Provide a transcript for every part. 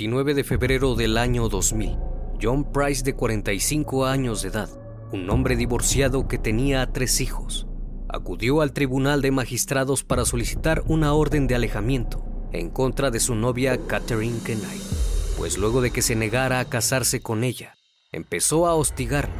29 de febrero del año 2000, John Price, de 45 años de edad, un hombre divorciado que tenía tres hijos, acudió al Tribunal de Magistrados para solicitar una orden de alejamiento en contra de su novia Catherine Kenai, pues luego de que se negara a casarse con ella, empezó a hostigarlo,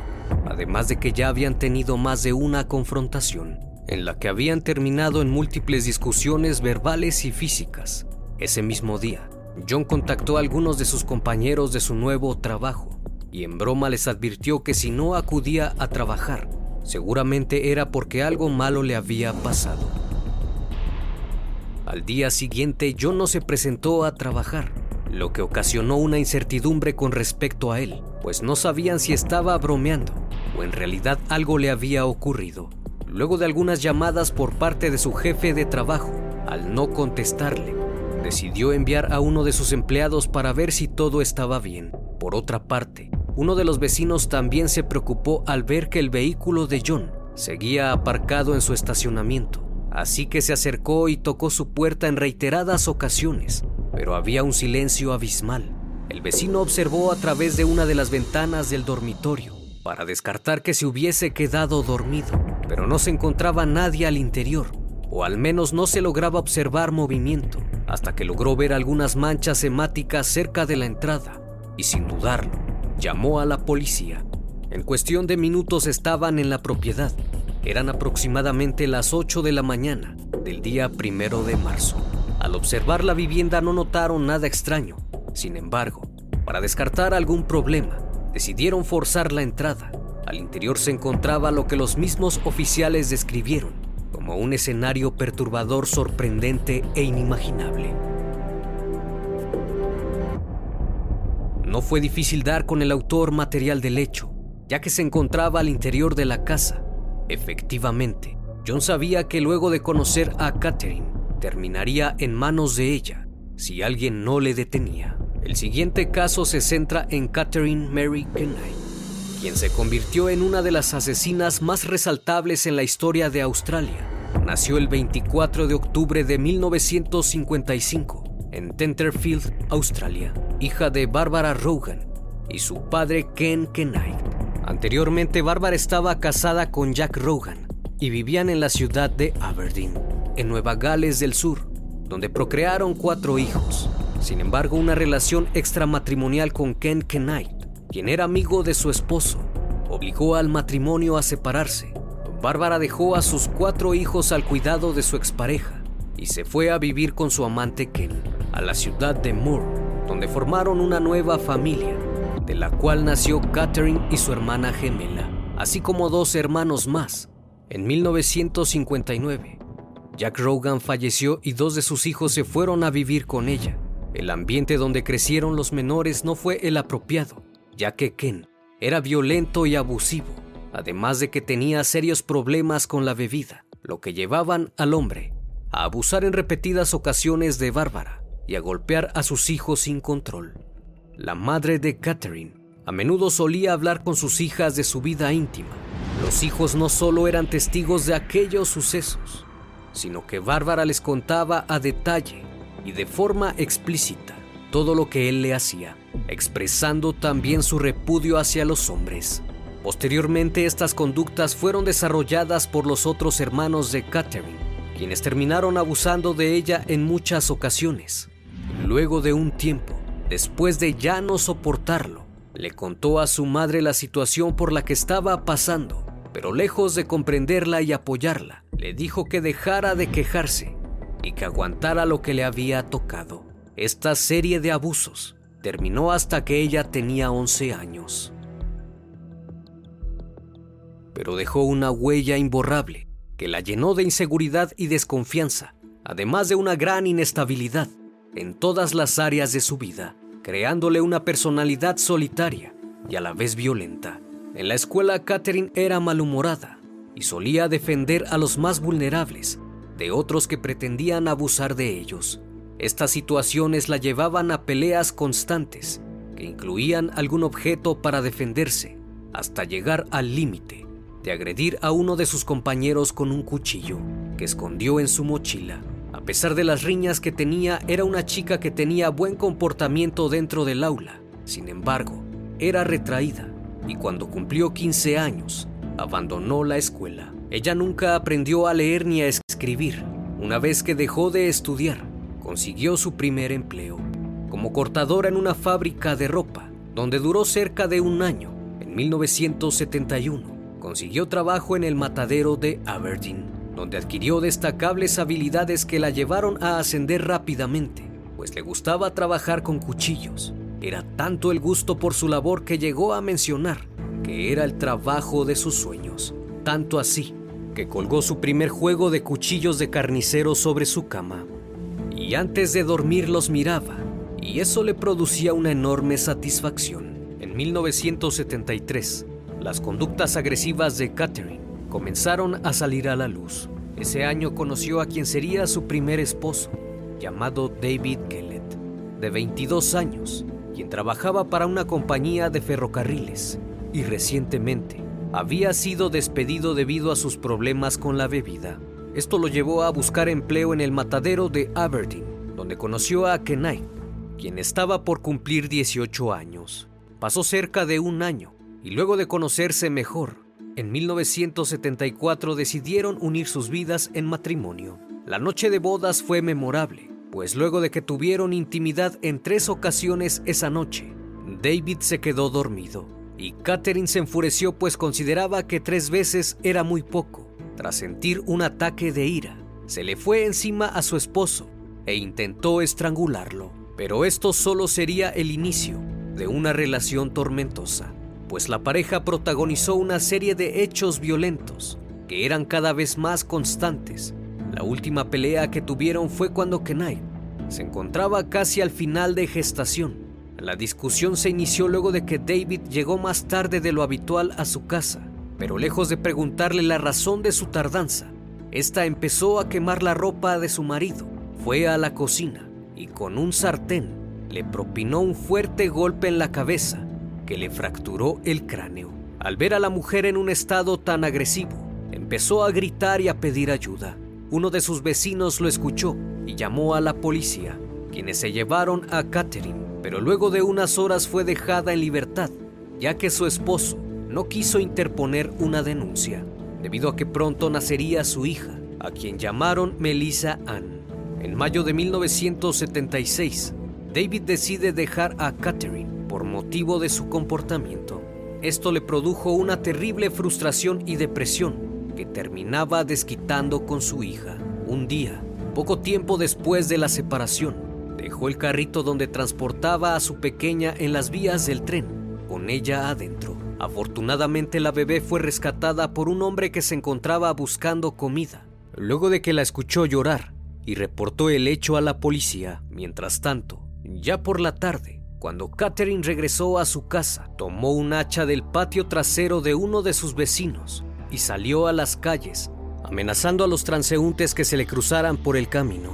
además de que ya habían tenido más de una confrontación, en la que habían terminado en múltiples discusiones verbales y físicas. Ese mismo día, John contactó a algunos de sus compañeros de su nuevo trabajo y en broma les advirtió que si no acudía a trabajar, seguramente era porque algo malo le había pasado. Al día siguiente, John no se presentó a trabajar, lo que ocasionó una incertidumbre con respecto a él, pues no sabían si estaba bromeando o en realidad algo le había ocurrido. Luego de algunas llamadas por parte de su jefe de trabajo, al no contestarle, decidió enviar a uno de sus empleados para ver si todo estaba bien. Por otra parte, uno de los vecinos también se preocupó al ver que el vehículo de John seguía aparcado en su estacionamiento, así que se acercó y tocó su puerta en reiteradas ocasiones, pero había un silencio abismal. El vecino observó a través de una de las ventanas del dormitorio para descartar que se hubiese quedado dormido, pero no se encontraba nadie al interior, o al menos no se lograba observar movimiento, hasta que logró ver algunas manchas hemáticas cerca de la entrada, y sin dudarlo, llamó a la policía. En cuestión de minutos estaban en la propiedad. Eran aproximadamente las 8 de la mañana del día primero de marzo. Al observar la vivienda no notaron nada extraño. Sin embargo, para descartar algún problema, decidieron forzar la entrada. Al interior se encontraba lo que los mismos oficiales describieron como un escenario perturbador, sorprendente e inimaginable. No fue difícil dar con el autor material del hecho, ya que se encontraba al interior de la casa. Efectivamente, John sabía que luego de conocer a Catherine, terminaría en manos de ella si alguien no le detenía. El siguiente caso se centra en Catherine Mary Kenai, quien se convirtió en una de las asesinas más resaltables en la historia de Australia. Nació el 24 de octubre de 1955 en Tenterfield, Australia, hija de Barbara Rogan y su padre Ken Kenai. Anteriormente, Barbara estaba casada con Jack Rogan y vivían en la ciudad de Aberdeen, en Nueva Gales del Sur, donde procrearon cuatro hijos. Sin embargo, una relación extramatrimonial con Ken Knight, quien era amigo de su esposo, obligó al matrimonio a separarse. Bárbara dejó a sus cuatro hijos al cuidado de su expareja y se fue a vivir con su amante Ken a la ciudad de Moore, donde formaron una nueva familia, de la cual nació Catherine y su hermana gemela, así como dos hermanos más, En 1959, Jack Rogan falleció y dos de sus hijos se fueron a vivir con ella. El ambiente donde crecieron los menores no fue el apropiado, ya que Ken era violento y abusivo, además de que tenía serios problemas con la bebida, lo que llevaban al hombre a abusar en repetidas ocasiones de Bárbara y a golpear a sus hijos sin control. La madre de Catherine a menudo solía hablar con sus hijas de su vida íntima. Los hijos no solo eran testigos de aquellos sucesos, sino que Bárbara les contaba a detalle y de forma explícita todo lo que él le hacía, expresando también su repudio hacia los hombres. Posteriormente estas conductas fueron desarrolladas por los otros hermanos de Catherine, quienes terminaron abusando de ella en muchas ocasiones. Luego de un tiempo, después de ya no soportarlo, le contó a su madre la situación por la que estaba pasando, pero lejos de comprenderla y apoyarla, le dijo que dejara de quejarse y que aguantara lo que le había tocado. Esta serie de abusos terminó hasta que ella tenía 11 años. Pero dejó una huella imborrable que la llenó de inseguridad y desconfianza, además de una gran inestabilidad en todas las áreas de su vida, creándole una personalidad solitaria y a la vez violenta. En la escuela Catherine era malhumorada y solía defender a los más vulnerables de otros que pretendían abusar de ellos. Estas situaciones la llevaban a peleas constantes que incluían algún objeto para defenderse, hasta llegar al límite de agredir a uno de sus compañeros con un cuchillo que escondió en su mochila. A pesar de las riñas que tenía, era una chica que tenía buen comportamiento dentro del aula. Sin embargo, era retraída y cuando cumplió 15 años, abandonó la escuela. Ella nunca aprendió a leer ni a escribir. Una vez que dejó de estudiar, consiguió su primer empleo como cortadora en una fábrica de ropa, donde duró cerca de un año. En 1971, consiguió trabajo en el matadero de Aberdeen, donde adquirió destacables habilidades que la llevaron a ascender rápidamente, pues le gustaba trabajar con cuchillos. Era tanto el gusto por su labor que llegó a mencionar que era el trabajo de sus sueños, tanto así que colgó su primer juego de cuchillos de carnicero sobre su cama y antes de dormir los miraba y eso le producía una enorme satisfacción. En 1973, las conductas agresivas de Catherine comenzaron a salir a la luz. Ese año conoció a quien sería su primer esposo, llamado David Kellett, de 22 años, quien trabajaba para una compañía de ferrocarriles y recientemente había sido despedido debido a sus problemas con la bebida. Esto lo llevó a buscar empleo en el matadero de Aberdeen, donde conoció a Kenai, quien estaba por cumplir 18 años. Pasó cerca de un año y luego de conocerse mejor, en 1974 decidieron unir sus vidas en matrimonio. La noche de bodas fue memorable, pues luego de que tuvieron intimidad en tres ocasiones esa noche, David se quedó dormido y Catherine se enfureció pues consideraba que tres veces era muy poco. Tras sentir un ataque de ira, se le fue encima a su esposo e intentó estrangularlo. Pero esto solo sería el inicio de una relación tormentosa, pues la pareja protagonizó una serie de hechos violentos que eran cada vez más constantes. La última pelea que tuvieron fue cuando Kenai se encontraba casi al final de gestación la discusión se inició luego de que David llegó más tarde de lo habitual a su casa, pero lejos de preguntarle la razón de su tardanza, esta empezó a quemar la ropa de su marido. Fue a la cocina y con un sartén le propinó un fuerte golpe en la cabeza que le fracturó el cráneo. Al ver a la mujer en un estado tan agresivo, empezó a gritar y a pedir ayuda. Uno de sus vecinos lo escuchó y llamó a la policía, quienes se llevaron a Catherine pero luego de unas horas fue dejada en libertad, ya que su esposo no quiso interponer una denuncia, debido a que pronto nacería su hija, a quien llamaron Melissa Ann. En mayo de 1976, David decide dejar a Catherine de su comportamiento. Esto le produjo una terrible frustración y depresión que terminaba desquitando con su hija. Un día, poco tiempo después de la separación, Dejó el carrito donde transportaba a su pequeña en las vías del tren, con ella adentro. Afortunadamente la bebé fue rescatada por un hombre que se encontraba buscando comida, luego de que la escuchó llorar y reportó el hecho a la policía. Mientras tanto, ya por la tarde, cuando Catherine regresó a su casa, tomó un hacha del patio trasero de uno de sus vecinos y salió a las calles, amenazando a los transeúntes que se le cruzaran por el camino,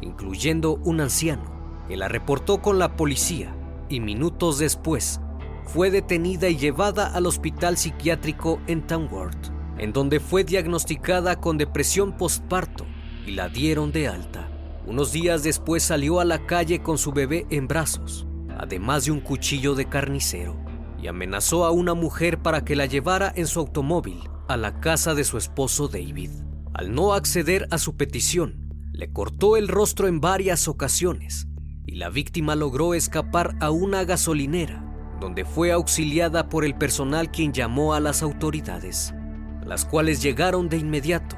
incluyendo un anciano, que la reportó con la policía y minutos después fue detenida y llevada al hospital psiquiátrico en Tamworth, en donde fue diagnosticada con depresión postparto y la dieron de alta. Unos días después salió a la calle con su bebé en brazos, además de un cuchillo de carnicero, y amenazó a una mujer para que la llevara en su automóvil a la casa de su esposo David. Al no acceder a su petición, le cortó el rostro en varias ocasiones y la víctima logró escapar a una gasolinera, donde fue auxiliada por el personal quien llamó a las autoridades, las cuales llegaron de inmediato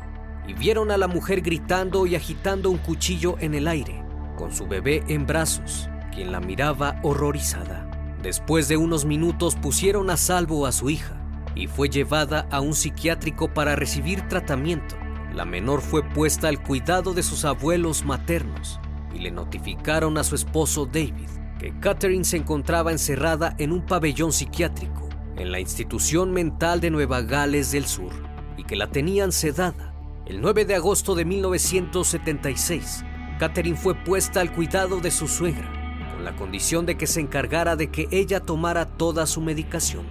y vieron a la mujer gritando y agitando un cuchillo en el aire, con su bebé en brazos, quien la miraba horrorizada. Después de unos minutos pusieron a salvo a su hija y fue llevada a un psiquiátrico para recibir tratamiento. La menor fue puesta al cuidado de sus abuelos maternos y le notificaron a su esposo David que Catherine se encontraba encerrada en un pabellón psiquiátrico en la institución mental de Nueva Gales del Sur y que la tenían sedada el 9 de agosto de 1976, Catherine fue puesta al cuidado de su suegra, con la condición de que se encargara de que ella tomara toda su medicación.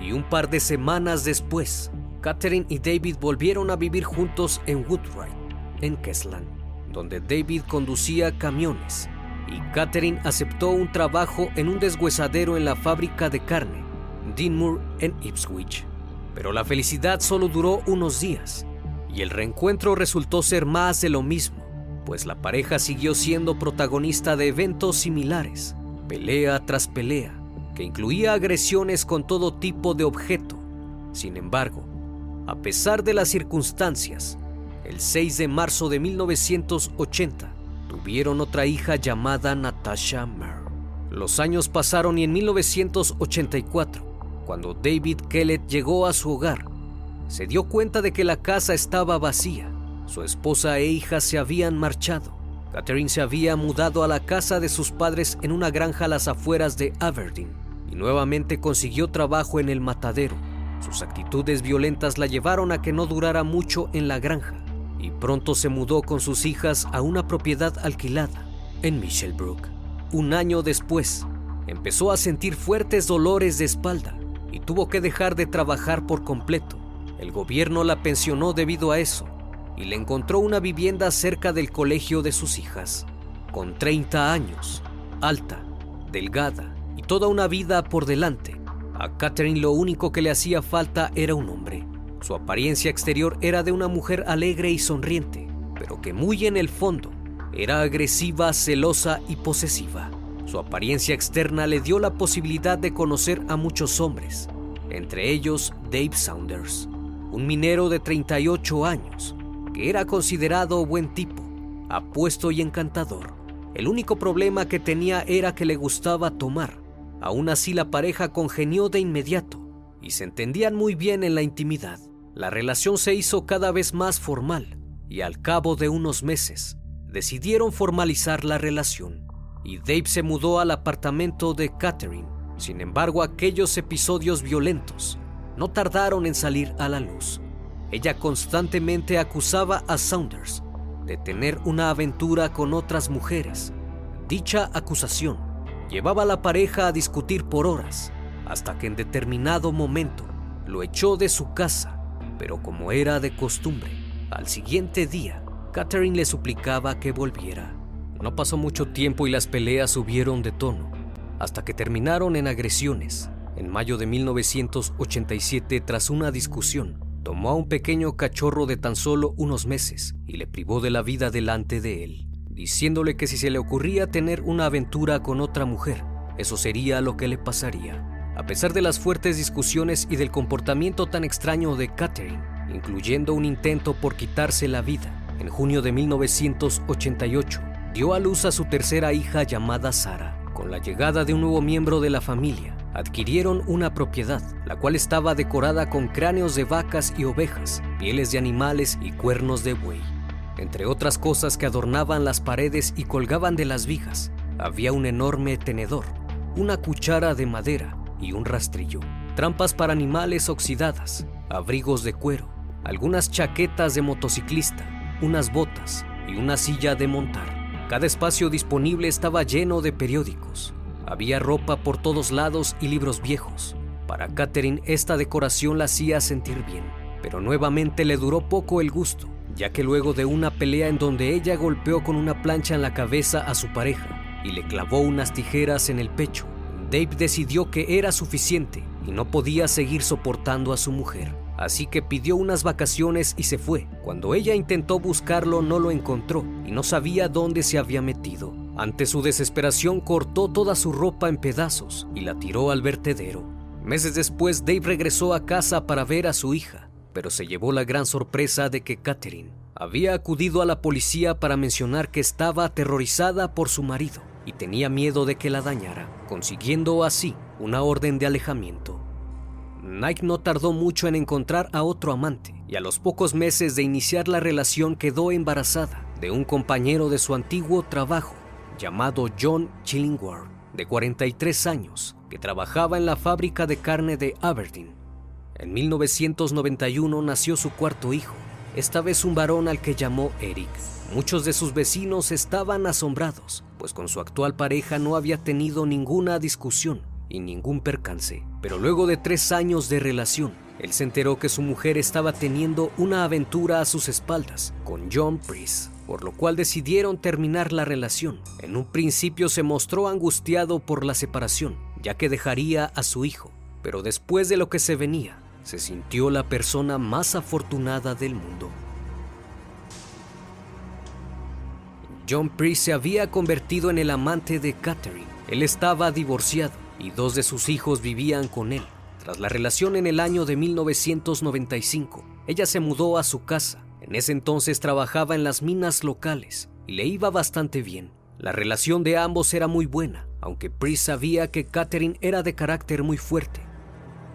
Y un par de semanas después, Catherine y David volvieron a vivir juntos en Woodwright, en Kesland, donde David conducía camiones y Catherine aceptó un trabajo en un deshuesadero en la fábrica de carne, Dinmore en Ipswich. Pero la felicidad solo duró unos días y el reencuentro resultó ser más de lo mismo, pues la pareja siguió siendo protagonista de eventos similares, pelea tras pelea, que incluía agresiones con todo tipo de objeto. Sin embargo, a pesar de las circunstancias, el 6 de marzo de 1980 tuvieron otra hija llamada Natasha Mer. Los años pasaron y en 1984, cuando David Kellett llegó a su hogar, se dio cuenta de que la casa estaba vacía. Su esposa e hija se habían marchado. Catherine se había mudado a la casa de sus padres en una granja a las afueras de Aberdeen y nuevamente consiguió trabajo en el matadero. Sus actitudes violentas la llevaron a que no durara mucho en la granja y pronto se mudó con sus hijas a una propiedad alquilada en Michelbrook. Un año después, empezó a sentir fuertes dolores de espalda y tuvo que dejar de trabajar por completo. El gobierno la pensionó debido a eso y le encontró una vivienda cerca del colegio de sus hijas. Con 30 años, alta, delgada y toda una vida por delante, a Catherine lo único que le hacía falta era un hombre. Su apariencia exterior era de una mujer alegre y sonriente, pero que muy en el fondo era agresiva, celosa y posesiva. Su apariencia externa le dio la posibilidad de conocer a muchos hombres, entre ellos Dave Saunders un minero de 38 años, que era considerado buen tipo, apuesto y encantador. El único problema que tenía era que le gustaba tomar. Aún así la pareja congenió de inmediato y se entendían muy bien en la intimidad. La relación se hizo cada vez más formal y al cabo de unos meses decidieron formalizar la relación y Dave se mudó al apartamento de Catherine. Sin embargo, aquellos episodios violentos no tardaron en salir a la luz. Ella constantemente acusaba a Saunders de tener una aventura con otras mujeres. Dicha acusación llevaba a la pareja a discutir por horas, hasta que en determinado momento lo echó de su casa, pero como era de costumbre, al siguiente día, Catherine le suplicaba que volviera. No pasó mucho tiempo y las peleas subieron de tono, hasta que terminaron en agresiones en mayo de 1987, tras una discusión, tomó a un pequeño cachorro de tan solo unos meses y le privó de la vida delante de él, diciéndole que si se le ocurría tener una aventura con otra mujer, eso sería lo que le pasaría. A pesar de las fuertes discusiones y del comportamiento tan extraño de Catherine, incluyendo un intento por quitarse la vida, en junio de 1988 dio a luz a su tercera hija llamada Sara Con la llegada de un nuevo miembro de la familia, adquirieron una propiedad, la cual estaba decorada con cráneos de vacas y ovejas, pieles de animales y cuernos de buey. Entre otras cosas que adornaban las paredes y colgaban de las vigas, había un enorme tenedor, una cuchara de madera y un rastrillo, trampas para animales oxidadas, abrigos de cuero, algunas chaquetas de motociclista, unas botas y una silla de montar. Cada espacio disponible estaba lleno de periódicos. Había ropa por todos lados y libros viejos. Para Catherine esta decoración la hacía sentir bien, pero nuevamente le duró poco el gusto, ya que luego de una pelea en donde ella golpeó con una plancha en la cabeza a su pareja y le clavó unas tijeras en el pecho, Dave decidió que era suficiente y no podía seguir soportando a su mujer así que pidió unas vacaciones y se fue. Cuando ella intentó buscarlo no lo encontró y no sabía dónde se había metido. Ante su desesperación cortó toda su ropa en pedazos y la tiró al vertedero. Meses después Dave regresó a casa para ver a su hija, pero se llevó la gran sorpresa de que Catherine había acudido a la policía para mencionar que estaba aterrorizada por su marido y tenía miedo de que la dañara, consiguiendo así una orden de alejamiento. Nike no tardó mucho en encontrar a otro amante y a los pocos meses de iniciar la relación quedó embarazada de un compañero de su antiguo trabajo llamado John Chillingworth, de 43 años, que trabajaba en la fábrica de carne de Aberdeen. En 1991 nació su cuarto hijo, esta vez un varón al que llamó Eric. Muchos de sus vecinos estaban asombrados, pues con su actual pareja no había tenido ninguna discusión y ningún percance. Pero luego de tres años de relación, él se enteró que su mujer estaba teniendo una aventura a sus espaldas con John Priest, por lo cual decidieron terminar la relación. En un principio se mostró angustiado por la separación, ya que dejaría a su hijo, pero después de lo que se venía, se sintió la persona más afortunada del mundo. John Priest se había convertido en el amante de Catherine. Él estaba divorciado y dos de sus hijos vivían con él. Tras la relación en el año de 1995, ella se mudó a su casa. En ese entonces trabajaba en las minas locales y le iba bastante bien. La relación de ambos era muy buena, aunque Priest sabía que Catherine era de carácter muy fuerte.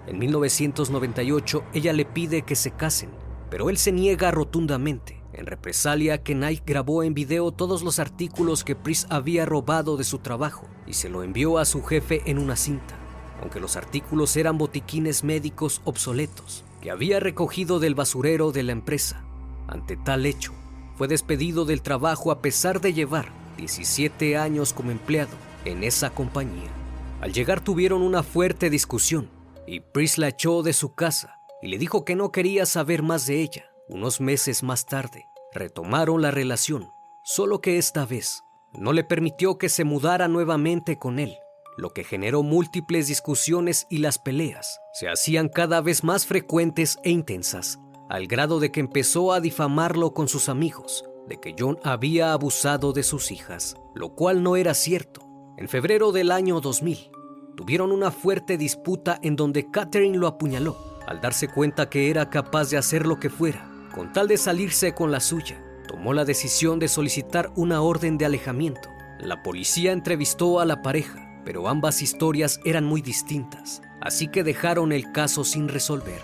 En 1998 ella le pide que se casen, pero él se niega rotundamente. En represalia, Knight grabó en video todos los artículos que Priest había robado de su trabajo y se lo envió a su jefe en una cinta, aunque los artículos eran botiquines médicos obsoletos que había recogido del basurero de la empresa. Ante tal hecho, fue despedido del trabajo a pesar de llevar 17 años como empleado en esa compañía. Al llegar tuvieron una fuerte discusión y Priest la echó de su casa y le dijo que no quería saber más de ella. Unos meses más tarde, retomaron la relación, solo que esta vez no le permitió que se mudara nuevamente con él, lo que generó múltiples discusiones y las peleas se hacían cada vez más frecuentes e intensas, al grado de que empezó a difamarlo con sus amigos, de que John había abusado de sus hijas, lo cual no era cierto. En febrero del año 2000, tuvieron una fuerte disputa en donde Catherine lo apuñaló, al darse cuenta que era capaz de hacer lo que fuera con tal de salirse con la suya, tomó la decisión de solicitar una orden de alejamiento. La policía entrevistó a la pareja, pero ambas historias eran muy distintas, así que dejaron el caso sin resolver.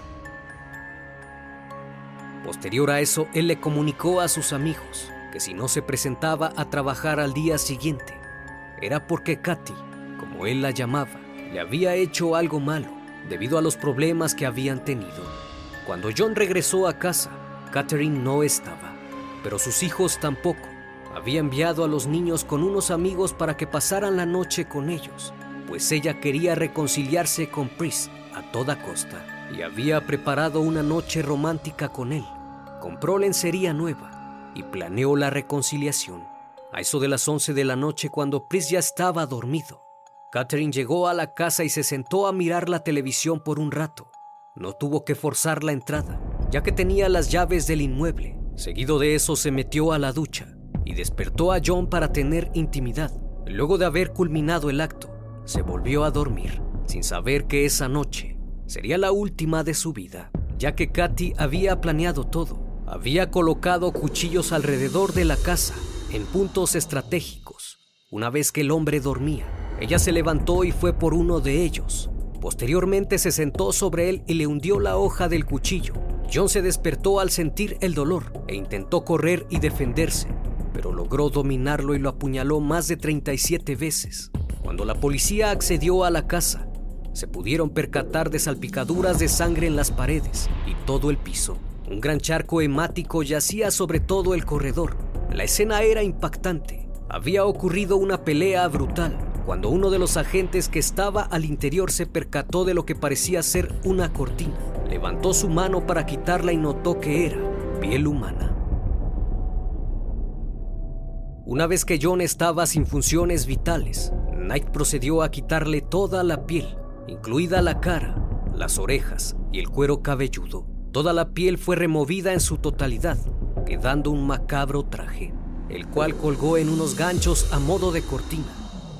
Posterior a eso, él le comunicó a sus amigos que si no se presentaba a trabajar al día siguiente, era porque Katy, como él la llamaba, le había hecho algo malo debido a los problemas que habían tenido. Cuando John regresó a casa, Catherine no estaba, pero sus hijos tampoco. Había enviado a los niños con unos amigos para que pasaran la noche con ellos, pues ella quería reconciliarse con Priest a toda costa y había preparado una noche romántica con él. Compró lencería nueva y planeó la reconciliación. A eso de las 11 de la noche, cuando Priest ya estaba dormido, Catherine llegó a la casa y se sentó a mirar la televisión por un rato. No tuvo que forzar la entrada ya que tenía las llaves del inmueble. Seguido de eso se metió a la ducha y despertó a John para tener intimidad. Luego de haber culminado el acto, se volvió a dormir, sin saber que esa noche sería la última de su vida, ya que Katy había planeado todo. Había colocado cuchillos alrededor de la casa, en puntos estratégicos. Una vez que el hombre dormía, Ella se levantó y fue por uno de ellos. Posteriormente se sentó sobre él y le hundió la hoja del cuchillo. John se despertó al sentir el dolor e intentó correr y defenderse, pero logró dominarlo y lo apuñaló más de 37 veces. Cuando la policía accedió a la casa, se pudieron percatar de salpicaduras de sangre en las paredes y todo el piso. Un gran charco hemático yacía sobre todo el corredor. La escena era impactante. Había ocurrido una pelea brutal cuando uno de los agentes que estaba al interior se percató de lo que parecía ser una cortina. Levantó su mano para quitarla y notó que era piel humana. Una vez que John estaba sin funciones vitales, Knight procedió a quitarle toda la piel, incluida la cara, las orejas y el cuero cabelludo. Toda la piel fue removida en su totalidad, quedando un macabro traje, el cual colgó en unos ganchos a modo de cortina.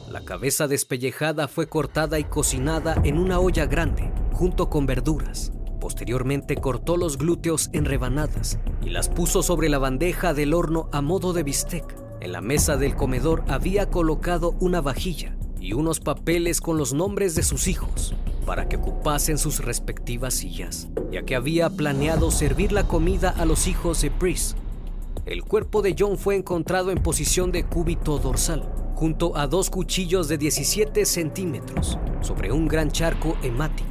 La cabeza despellejada fue cortada y cocinada en una olla grande, junto con verduras. Posteriormente cortó los glúteos en rebanadas y las puso sobre la bandeja del horno a modo de bistec. En la mesa del comedor había colocado una vajilla y unos papeles con los nombres de sus hijos para que ocupasen sus respectivas sillas, ya que había planeado servir la comida a los hijos de Brice. El cuerpo de John fue encontrado en posición de cúbito dorsal, junto a dos cuchillos de 17 centímetros sobre un gran charco hemático,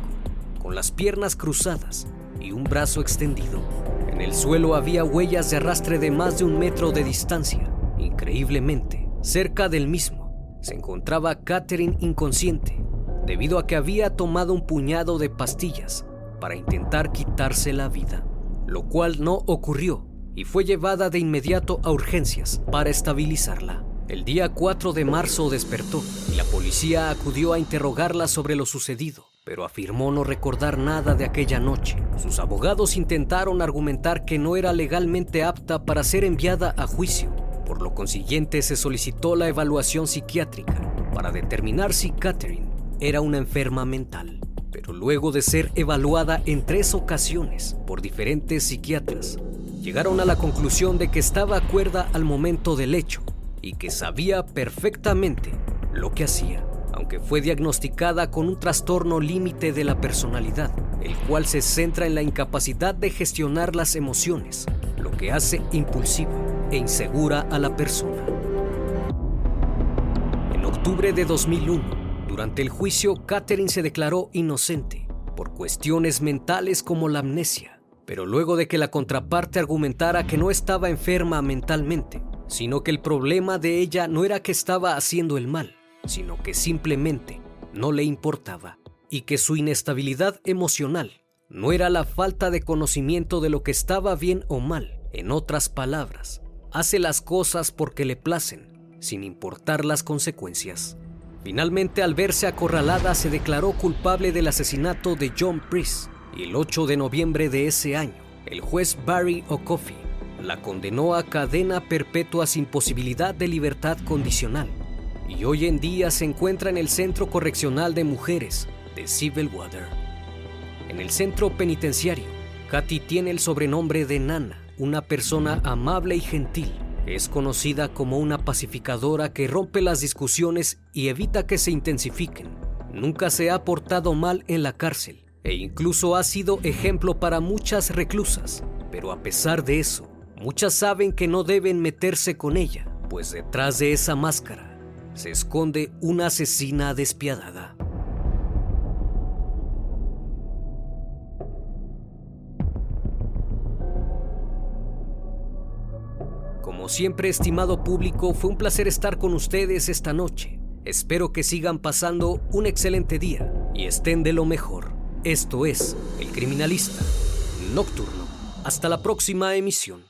con las piernas cruzadas y un brazo extendido. En el suelo había huellas de arrastre de más de un metro de distancia. Increíblemente, cerca del mismo se encontraba Catherine inconsciente, debido a que había tomado un puñado de pastillas para intentar quitarse la vida, lo cual no ocurrió y fue llevada de inmediato a urgencias para estabilizarla. El día 4 de marzo despertó y la policía acudió a interrogarla sobre lo sucedido, pero afirmó no recordar nada de aquella noche. Sus abogados intentaron argumentar que no era legalmente apta para ser enviada a juicio. Por lo consiguiente se solicitó la evaluación psiquiátrica para determinar si Catherine era una enferma mental. Pero luego de ser evaluada en tres ocasiones por diferentes psiquiatras, llegaron a la conclusión de que estaba cuerda al momento del hecho y que sabía perfectamente lo que hacía, aunque fue diagnosticada con un trastorno límite de la personalidad, el cual se centra en la incapacidad de gestionar las emociones, lo que hace impulsiva e insegura a la persona. En octubre de 2001, durante el juicio, Catherine se declaró inocente por cuestiones mentales como la amnesia, pero luego de que la contraparte argumentara que no estaba enferma mentalmente, sino que el problema de ella no era que estaba haciendo el mal, sino que simplemente no le importaba y que su inestabilidad emocional no era la falta de conocimiento de lo que estaba bien o mal. En otras palabras, hace las cosas porque le placen, sin importar las consecuencias. Finalmente, al verse acorralada, se declaró culpable del asesinato de John Priest y el 8 de noviembre de ese año, el juez Barry O'Coffey la condenó a cadena perpetua sin posibilidad de libertad condicional y hoy en día se encuentra en el Centro Correccional de Mujeres de Civil Water. En el centro penitenciario, Katy tiene el sobrenombre de Nana, una persona amable y gentil. Es conocida como una pacificadora que rompe las discusiones y evita que se intensifiquen. Nunca se ha portado mal en la cárcel e incluso ha sido ejemplo para muchas reclusas. Pero a pesar de eso, Muchas saben que no deben meterse con ella, pues detrás de esa máscara se esconde una asesina despiadada. Como siempre, estimado público, fue un placer estar con ustedes esta noche. Espero que sigan pasando un excelente día y estén de lo mejor. Esto es El Criminalista Nocturno. Hasta la próxima emisión.